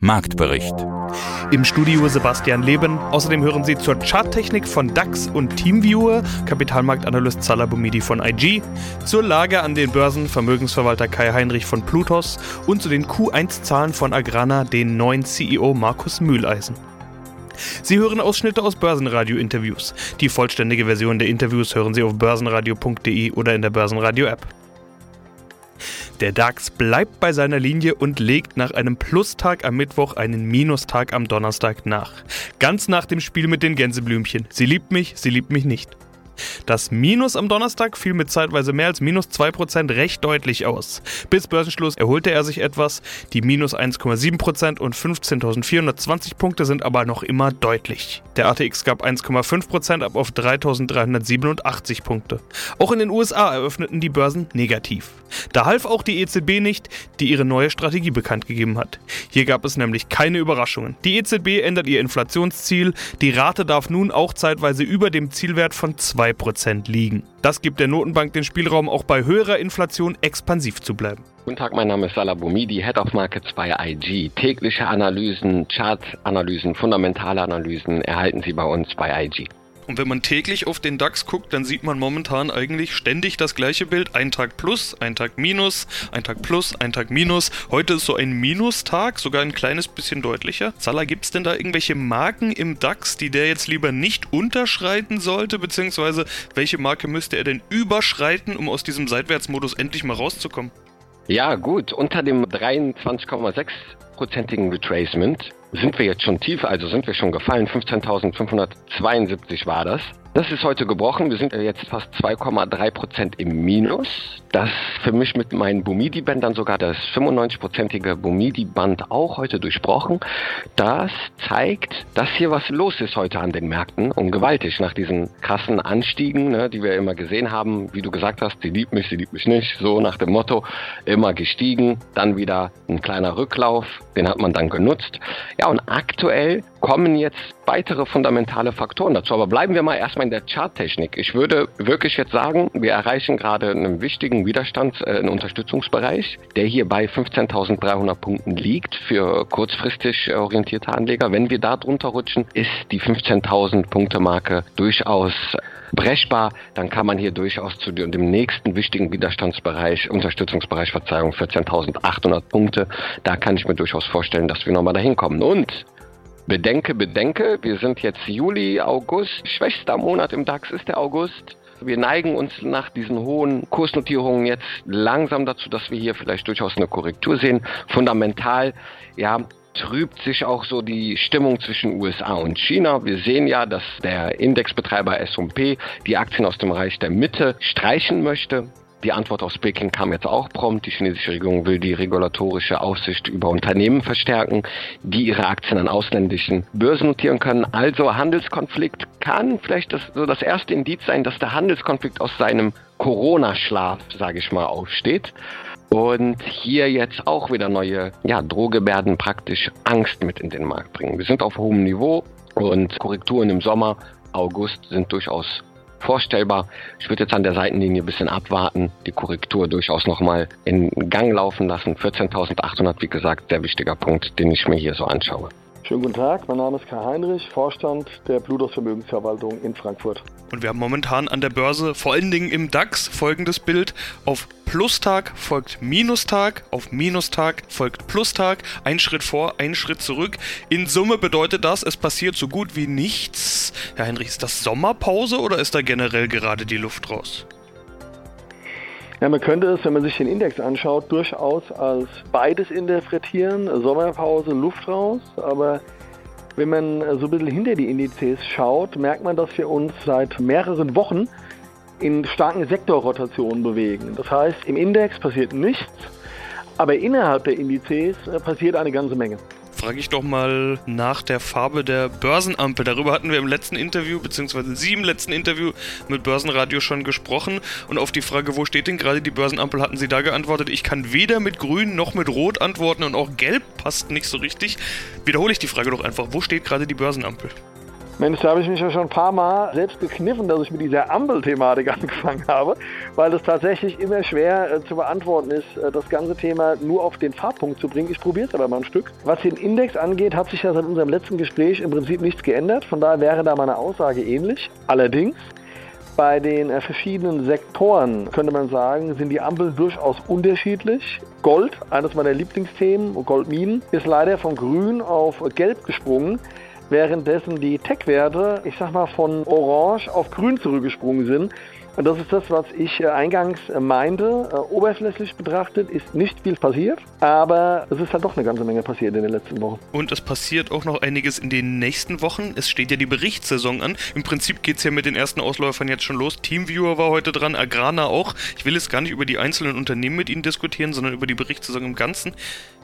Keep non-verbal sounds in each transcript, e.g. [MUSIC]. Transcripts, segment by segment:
Marktbericht. Im Studio Sebastian Leben. Außerdem hören Sie zur Charttechnik von DAX und Teamviewer, Kapitalmarktanalyst Salah von IG, zur Lage an den Börsen Vermögensverwalter Kai Heinrich von Plutos und zu den Q1-Zahlen von Agrana den neuen CEO Markus Mühleisen. Sie hören Ausschnitte aus Börsenradio-Interviews. Die vollständige Version der Interviews hören Sie auf börsenradio.de oder in der Börsenradio-App. Der DAX bleibt bei seiner Linie und legt nach einem Plustag am Mittwoch einen Minustag am Donnerstag nach. Ganz nach dem Spiel mit den Gänseblümchen. Sie liebt mich, sie liebt mich nicht. Das Minus am Donnerstag fiel mit zeitweise mehr als minus 2% recht deutlich aus. Bis Börsenschluss erholte er sich etwas. Die minus 1,7% und 15.420 Punkte sind aber noch immer deutlich. Der ATX gab 1,5% ab auf 3.387 Punkte. Auch in den USA eröffneten die Börsen negativ. Da half auch die EZB nicht, die ihre neue Strategie bekannt gegeben hat. Hier gab es nämlich keine Überraschungen. Die EZB ändert ihr Inflationsziel. Die Rate darf nun auch zeitweise über dem Zielwert von 2 2% liegen. Das gibt der Notenbank den Spielraum, auch bei höherer Inflation expansiv zu bleiben. Guten Tag, mein Name ist Salah Boumidi, Head of Markets bei IG. Tägliche Analysen, Chartanalysen, fundamentale Analysen erhalten Sie bei uns bei IG. Und wenn man täglich auf den DAX guckt, dann sieht man momentan eigentlich ständig das gleiche Bild. Ein Tag plus, ein Tag minus, ein Tag plus, ein Tag minus. Heute ist so ein Minustag, sogar ein kleines bisschen deutlicher. Salah, gibt es denn da irgendwelche Marken im DAX, die der jetzt lieber nicht unterschreiten sollte? Beziehungsweise welche Marke müsste er denn überschreiten, um aus diesem Seitwärtsmodus endlich mal rauszukommen? Ja, gut. Unter dem 23,6-prozentigen Retracement sind wir jetzt schon tief, also sind wir schon gefallen. 15.572 war das. Das ist heute gebrochen. Wir sind jetzt fast 2,3 Prozent im Minus. Das für mich mit meinen Bumidi-Bändern sogar das 95-prozentige Bumidi-Band auch heute durchbrochen. Das zeigt, dass hier was los ist heute an den Märkten und gewaltig nach diesen krassen Anstiegen, ne, die wir immer gesehen haben. Wie du gesagt hast, sie liebt mich, sie liebt mich nicht. So nach dem Motto, immer gestiegen, dann wieder ein kleiner Rücklauf, den hat man dann genutzt. Ja, und aktuell kommen jetzt weitere fundamentale Faktoren dazu. Aber bleiben wir mal erstmal in der Charttechnik. Ich würde wirklich jetzt sagen, wir erreichen gerade einen wichtigen Widerstands-, äh, einen Unterstützungsbereich, der hier bei 15.300 Punkten liegt für kurzfristig orientierte Anleger. Wenn wir da drunter rutschen, ist die 15.000 Punkte Marke durchaus brechbar, dann kann man hier durchaus zu dem nächsten wichtigen Widerstandsbereich, Unterstützungsbereich, Verzeihung, 14.800 Punkte, da kann ich mir durchaus vorstellen, dass wir nochmal dahin kommen. Und Bedenke, bedenke, wir sind jetzt Juli, August, schwächster Monat im DAX ist der August. Wir neigen uns nach diesen hohen Kursnotierungen jetzt langsam dazu, dass wir hier vielleicht durchaus eine Korrektur sehen. Fundamental, ja, trübt sich auch so die Stimmung zwischen USA und China. Wir sehen ja, dass der Indexbetreiber S&P die Aktien aus dem Reich der Mitte streichen möchte. Die Antwort aus Peking kam jetzt auch prompt. Die chinesische Regierung will die regulatorische Aufsicht über Unternehmen verstärken, die ihre Aktien an ausländischen Börsen notieren können. Also Handelskonflikt kann vielleicht das, so das erste Indiz sein, dass der Handelskonflikt aus seinem Corona-Schlaf, sage ich mal, aufsteht. Und hier jetzt auch wieder neue ja, Drohgebärden praktisch Angst mit in den Markt bringen. Wir sind auf hohem Niveau und Korrekturen im Sommer, August sind durchaus vorstellbar. Ich würde jetzt an der Seitenlinie ein bisschen abwarten, die Korrektur durchaus nochmal in Gang laufen lassen. 14.800, wie gesagt, sehr wichtiger Punkt, den ich mir hier so anschaue. Schönen guten Tag, mein Name ist Kai Heinrich, Vorstand der Bludos Vermögensverwaltung in Frankfurt. Und wir haben momentan an der Börse, vor allen Dingen im DAX, folgendes Bild. Auf Plustag folgt Minustag, auf Minustag folgt Plustag, ein Schritt vor, ein Schritt zurück. In Summe bedeutet das, es passiert so gut wie nichts. Herr Heinrich, ist das Sommerpause oder ist da generell gerade die Luft raus? Ja, man könnte es, wenn man sich den Index anschaut, durchaus als beides interpretieren. Sommerpause, Luft raus. Aber wenn man so ein bisschen hinter die Indizes schaut, merkt man, dass wir uns seit mehreren Wochen in starken Sektorrotationen bewegen. Das heißt, im Index passiert nichts, aber innerhalb der Indizes passiert eine ganze Menge. Frage ich doch mal nach der Farbe der Börsenampel. Darüber hatten wir im letzten Interview, beziehungsweise Sie im letzten Interview mit Börsenradio schon gesprochen. Und auf die Frage, wo steht denn gerade die Börsenampel, hatten Sie da geantwortet, ich kann weder mit Grün noch mit Rot antworten und auch Gelb passt nicht so richtig. Wiederhole ich die Frage doch einfach, wo steht gerade die Börsenampel? Mensch, da habe ich mich ja schon ein paar Mal selbst gekniffen, dass ich mit dieser Ampelthematik [LAUGHS] angefangen habe, weil es tatsächlich immer schwer äh, zu beantworten ist, äh, das ganze Thema nur auf den Fahrpunkt zu bringen. Ich probiere es aber mal ein Stück. Was den Index angeht, hat sich ja seit unserem letzten Gespräch im Prinzip nichts geändert. Von daher wäre da meine Aussage ähnlich. Allerdings bei den äh, verschiedenen Sektoren könnte man sagen, sind die Ampeln durchaus unterschiedlich. Gold, eines meiner Lieblingsthemen, Goldminen, ist leider von grün auf gelb gesprungen währenddessen die Tech-Werte, ich sag mal, von orange auf grün zurückgesprungen sind. Und das ist das, was ich äh, eingangs äh, meinte. Äh, oberflächlich betrachtet ist nicht viel passiert, aber es ist halt doch eine ganze Menge passiert in den letzten Wochen. Und es passiert auch noch einiges in den nächsten Wochen. Es steht ja die Berichtssaison an. Im Prinzip geht es ja mit den ersten Ausläufern jetzt schon los. Teamviewer war heute dran, Agrana auch. Ich will jetzt gar nicht über die einzelnen Unternehmen mit Ihnen diskutieren, sondern über die Berichtssaison im Ganzen.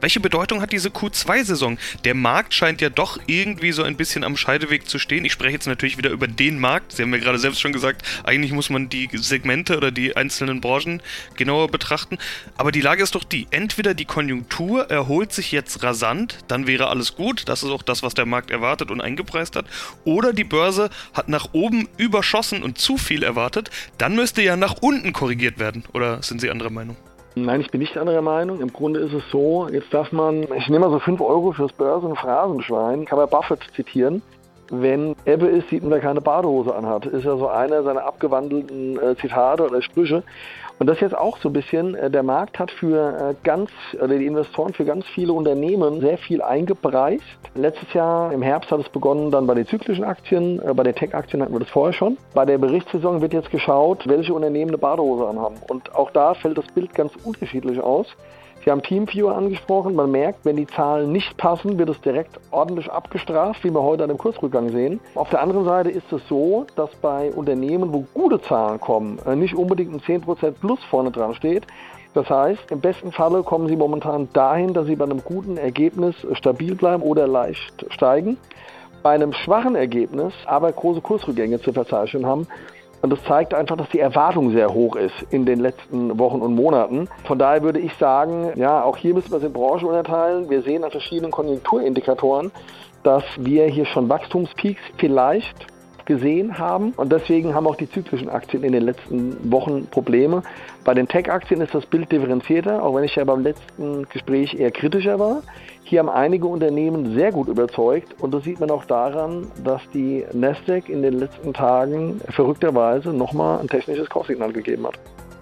Welche Bedeutung hat diese Q2-Saison? Der Markt scheint ja doch irgendwie so ein bisschen am Scheideweg zu stehen. Ich spreche jetzt natürlich wieder über den Markt. Sie haben ja gerade selbst schon gesagt, eigentlich muss man die Segmente oder die einzelnen Branchen genauer betrachten. Aber die Lage ist doch die, entweder die Konjunktur erholt sich jetzt rasant, dann wäre alles gut, das ist auch das, was der Markt erwartet und eingepreist hat, oder die Börse hat nach oben überschossen und zu viel erwartet, dann müsste ja nach unten korrigiert werden. Oder sind Sie anderer Meinung? Nein, ich bin nicht anderer Meinung. Im Grunde ist es so, jetzt darf man, ich nehme mal so 5 Euro fürs Börsen- Phrasenschwein, kann man Buffett zitieren. Wenn Ebbe ist, sieht man, wer keine Badehose anhat. Ist ja so einer seiner abgewandelten äh, Zitate oder Sprüche. Und das ist jetzt auch so ein bisschen, äh, der Markt hat für äh, ganz, oder die Investoren für ganz viele Unternehmen sehr viel eingepreist. Letztes Jahr im Herbst hat es begonnen dann bei den zyklischen Aktien, äh, bei den Tech-Aktien hatten wir das vorher schon. Bei der Berichtssaison wird jetzt geschaut, welche Unternehmen eine Badehose anhaben. Und auch da fällt das Bild ganz unterschiedlich aus. Sie haben Teamviewer angesprochen. Man merkt, wenn die Zahlen nicht passen, wird es direkt ordentlich abgestraft, wie wir heute an dem Kursrückgang sehen. Auf der anderen Seite ist es so, dass bei Unternehmen, wo gute Zahlen kommen, äh, nicht unbedingt ein 10% Plus vorne dran steht. Das heißt, im besten Falle kommen sie momentan dahin, dass sie bei einem guten Ergebnis stabil bleiben oder leicht steigen. Bei einem schwachen Ergebnis aber große Kursrückgänge zu verzeichnen haben. Und das zeigt einfach, dass die Erwartung sehr hoch ist in den letzten Wochen und Monaten. Von daher würde ich sagen, ja, auch hier müssen wir es in Branchen unterteilen. Wir sehen an verschiedenen Konjunkturindikatoren, dass wir hier schon Wachstumspeaks vielleicht gesehen haben. Und deswegen haben auch die zyklischen Aktien in den letzten Wochen Probleme. Bei den Tech-Aktien ist das Bild differenzierter, auch wenn ich ja beim letzten Gespräch eher kritischer war. Hier haben einige Unternehmen sehr gut überzeugt und das sieht man auch daran, dass die Nasdaq in den letzten Tagen verrückterweise nochmal ein technisches Kaufsignal gegeben hat.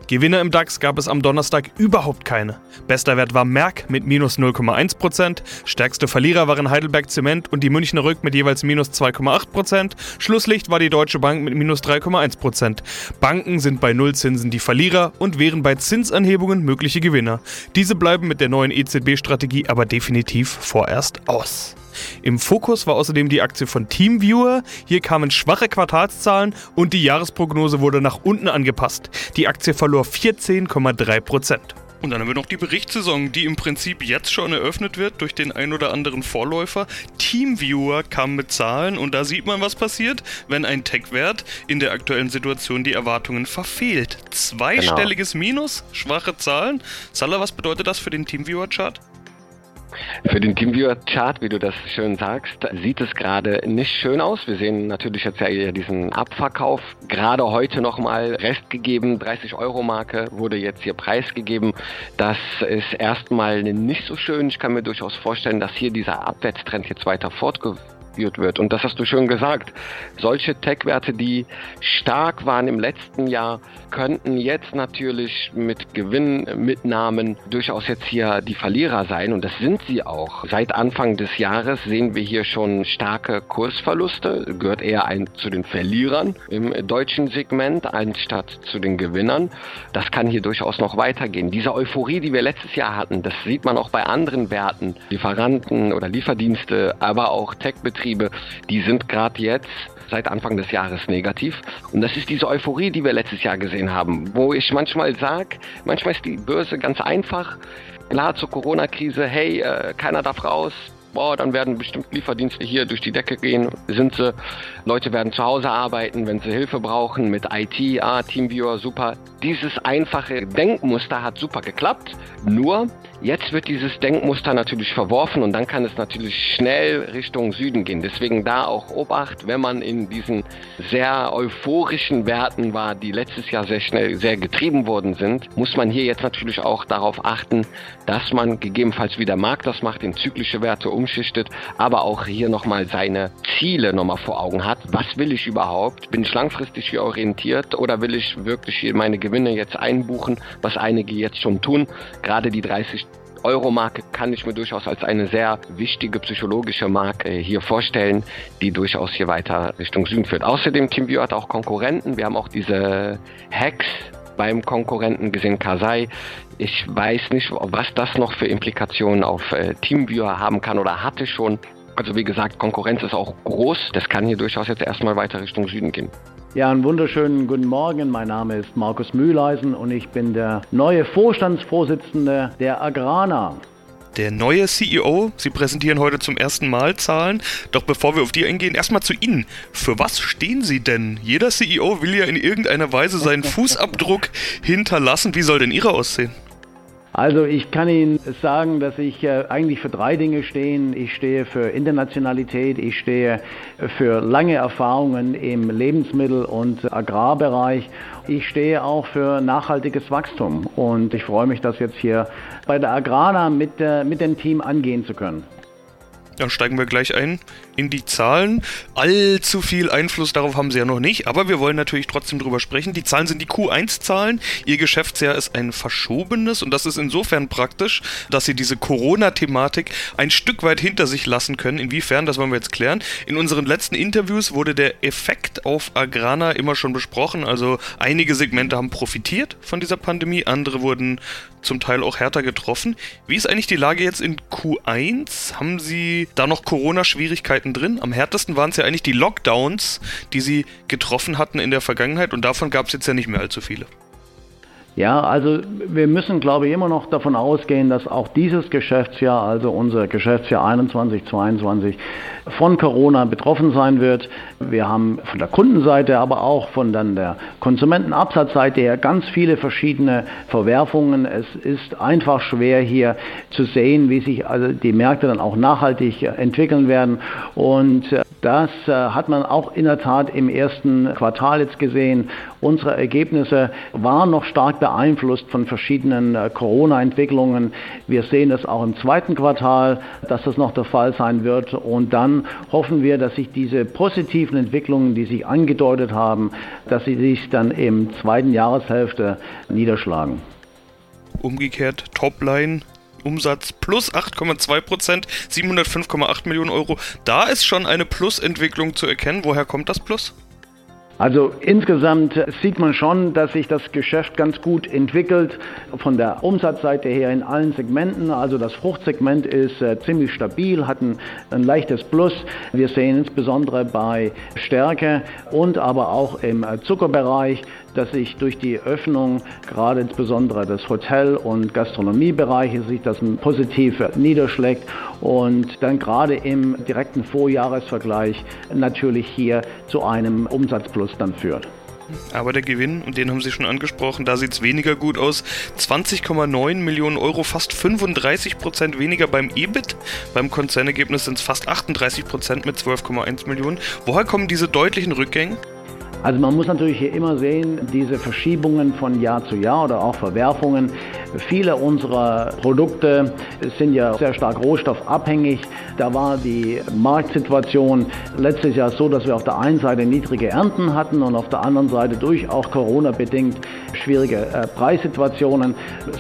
Gewinner im DAX gab es am Donnerstag überhaupt keine. Bester Wert war Merck mit minus 0,1%, stärkste Verlierer waren Heidelberg Zement und die Münchner Rück mit jeweils minus 2,8%, Schlusslicht war die Deutsche Bank mit minus 3,1%. Banken sind bei Nullzinsen die Verlierer und wären bei Zinsanhebungen mögliche Gewinner. Diese bleiben mit der neuen EZB-Strategie aber definitiv vorerst aus. Im Fokus war außerdem die Aktie von Teamviewer. Hier kamen schwache Quartalszahlen und die Jahresprognose wurde nach unten angepasst. Die Aktie verlor 14,3 Prozent. Und dann haben wir noch die Berichtssaison, die im Prinzip jetzt schon eröffnet wird durch den ein oder anderen Vorläufer. Teamviewer kam mit Zahlen und da sieht man, was passiert, wenn ein Tech-Wert in der aktuellen Situation die Erwartungen verfehlt. Zweistelliges genau. Minus, schwache Zahlen. Salah, was bedeutet das für den Teamviewer-Chart? Für den TeamViewer-Chart, wie du das schön sagst, sieht es gerade nicht schön aus. Wir sehen natürlich jetzt ja diesen Abverkauf. Gerade heute nochmal Rest gegeben, 30-Euro-Marke wurde jetzt hier preisgegeben. Das ist erstmal nicht so schön. Ich kann mir durchaus vorstellen, dass hier dieser Abwärtstrend jetzt weiter fortgeführt geführt wird. Und das hast du schön gesagt. Solche Tech-Werte, die stark waren im letzten Jahr, könnten jetzt natürlich mit Gewinnmitnahmen durchaus jetzt hier die Verlierer sein. Und das sind sie auch. Seit Anfang des Jahres sehen wir hier schon starke Kursverluste. Gehört eher ein, zu den Verlierern im deutschen Segment anstatt zu den Gewinnern. Das kann hier durchaus noch weitergehen. Diese Euphorie, die wir letztes Jahr hatten, das sieht man auch bei anderen Werten, Lieferanten oder Lieferdienste, aber auch Tech-Betriebe Betriebe, die sind gerade jetzt seit Anfang des Jahres negativ. Und das ist diese Euphorie, die wir letztes Jahr gesehen haben, wo ich manchmal sage, manchmal ist die Börse ganz einfach. Klar, zur Corona-Krise, hey, äh, keiner darf raus, boah, dann werden bestimmt Lieferdienste hier durch die Decke gehen. Sind sie, Leute werden zu Hause arbeiten, wenn sie Hilfe brauchen mit IT, ah, Teamviewer, super. Dieses einfache Denkmuster hat super geklappt. Nur, jetzt wird dieses Denkmuster natürlich verworfen und dann kann es natürlich schnell Richtung Süden gehen. Deswegen da auch Obacht, wenn man in diesen sehr euphorischen Werten war, die letztes Jahr sehr schnell, sehr getrieben worden sind, muss man hier jetzt natürlich auch darauf achten, dass man gegebenenfalls, wie der Markt das macht, in zyklische Werte umschichtet, aber auch hier nochmal seine Ziele nochmal vor Augen hat. Was will ich überhaupt? Bin ich langfristig hier orientiert oder will ich wirklich hier meine Gewinne jetzt einbuchen, was einige jetzt schon tun? Gerade die 30 Euro-Marke kann ich mir durchaus als eine sehr wichtige psychologische Marke hier vorstellen, die durchaus hier weiter Richtung Süden führt. Außerdem TeamViewer hat auch Konkurrenten. Wir haben auch diese Hacks beim Konkurrenten gesehen, Kasai. Ich weiß nicht, was das noch für Implikationen auf äh, Teamviewer haben kann oder hatte schon. Also wie gesagt, Konkurrenz ist auch groß. Das kann hier durchaus jetzt erstmal weiter Richtung Süden gehen. Ja, einen wunderschönen guten Morgen. Mein Name ist Markus Mühleisen und ich bin der neue Vorstandsvorsitzende der Agrana. Der neue CEO, Sie präsentieren heute zum ersten Mal Zahlen. Doch bevor wir auf die eingehen, erstmal zu Ihnen. Für was stehen Sie denn? Jeder CEO will ja in irgendeiner Weise seinen [LAUGHS] Fußabdruck hinterlassen. Wie soll denn Ihre aussehen? Also ich kann Ihnen sagen, dass ich äh, eigentlich für drei Dinge stehe. Ich stehe für Internationalität, ich stehe für lange Erfahrungen im Lebensmittel- und Agrarbereich. Ich stehe auch für nachhaltiges Wachstum und ich freue mich, das jetzt hier bei der Agrana mit, äh, mit dem Team angehen zu können. Dann steigen wir gleich ein in die Zahlen. Allzu viel Einfluss darauf haben sie ja noch nicht, aber wir wollen natürlich trotzdem drüber sprechen. Die Zahlen sind die Q1-Zahlen. Ihr Geschäftsjahr ist ein verschobenes und das ist insofern praktisch, dass sie diese Corona-Thematik ein Stück weit hinter sich lassen können. Inwiefern, das wollen wir jetzt klären. In unseren letzten Interviews wurde der Effekt auf Agrana immer schon besprochen. Also einige Segmente haben profitiert von dieser Pandemie, andere wurden zum Teil auch härter getroffen. Wie ist eigentlich die Lage jetzt in Q1? Haben Sie da noch Corona-Schwierigkeiten drin? Am härtesten waren es ja eigentlich die Lockdowns, die Sie getroffen hatten in der Vergangenheit und davon gab es jetzt ja nicht mehr allzu viele. Ja, also wir müssen, glaube ich, immer noch davon ausgehen, dass auch dieses Geschäftsjahr, also unser Geschäftsjahr 21, 22, von Corona betroffen sein wird. Wir haben von der Kundenseite, aber auch von dann der Konsumentenabsatzseite her ganz viele verschiedene Verwerfungen. Es ist einfach schwer hier zu sehen, wie sich also die Märkte dann auch nachhaltig entwickeln werden. Und äh, das äh, hat man auch in der Tat im ersten Quartal jetzt gesehen. Unsere Ergebnisse waren noch stark beeinflusst von verschiedenen äh, Corona-Entwicklungen. Wir sehen es auch im zweiten Quartal, dass das noch der Fall sein wird. Und dann hoffen wir, dass sich diese positiven Entwicklungen, die sich angedeutet haben, dass sie sich dann im zweiten Jahreshälfte niederschlagen. Umgekehrt, Topline Umsatz plus 8,2 Prozent, 705,8 Millionen Euro. Da ist schon eine Plusentwicklung zu erkennen. Woher kommt das Plus? Also insgesamt sieht man schon, dass sich das Geschäft ganz gut entwickelt von der Umsatzseite her in allen Segmenten. Also das Fruchtsegment ist äh, ziemlich stabil, hat ein, ein, leichtes Plus. Wir sehen insbesondere bei Stärke und aber auch im äh, Zuckerbereich dass sich durch die Öffnung gerade insbesondere des Hotel- und Gastronomiebereiches sich das positiv niederschlägt und dann gerade im direkten Vorjahresvergleich natürlich hier zu einem Umsatzplus dann führt. Aber der Gewinn, und den haben Sie schon angesprochen, da sieht es weniger gut aus. 20,9 Millionen Euro, fast 35 Prozent weniger beim EBIT. Beim Konzernergebnis sind es fast 38 Prozent mit 12,1 Millionen. Woher kommen diese deutlichen Rückgänge? Also man muss natürlich hier immer sehen, diese Verschiebungen von Jahr zu Jahr oder auch Verwerfungen. Viele unserer Produkte sind ja sehr stark rohstoffabhängig. Da war die Marktsituation letztes Jahr so, dass wir auf der einen Seite niedrige Ernten hatten und auf der anderen Seite durch auch Corona bedingt schwierige äh, Preissituationen,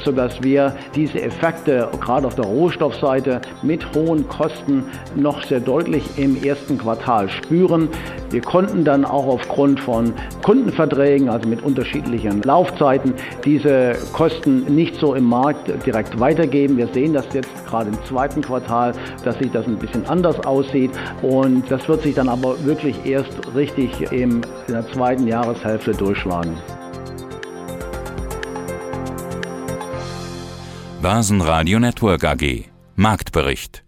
sodass wir diese Effekte gerade auf der Rohstoffseite mit hohen Kosten noch sehr deutlich im ersten Quartal spüren. Wir konnten dann auch aufgrund von Kundenverträgen, also mit unterschiedlichen Laufzeiten, diese Kosten nicht so im Markt direkt weitergeben. Wir sehen das jetzt gerade im zweiten Quartal, dass sich das ein bisschen anders aussieht und das wird sich dann aber wirklich erst richtig in der zweiten Jahreshälfte durchschlagen. Basen Radio Network AG Marktbericht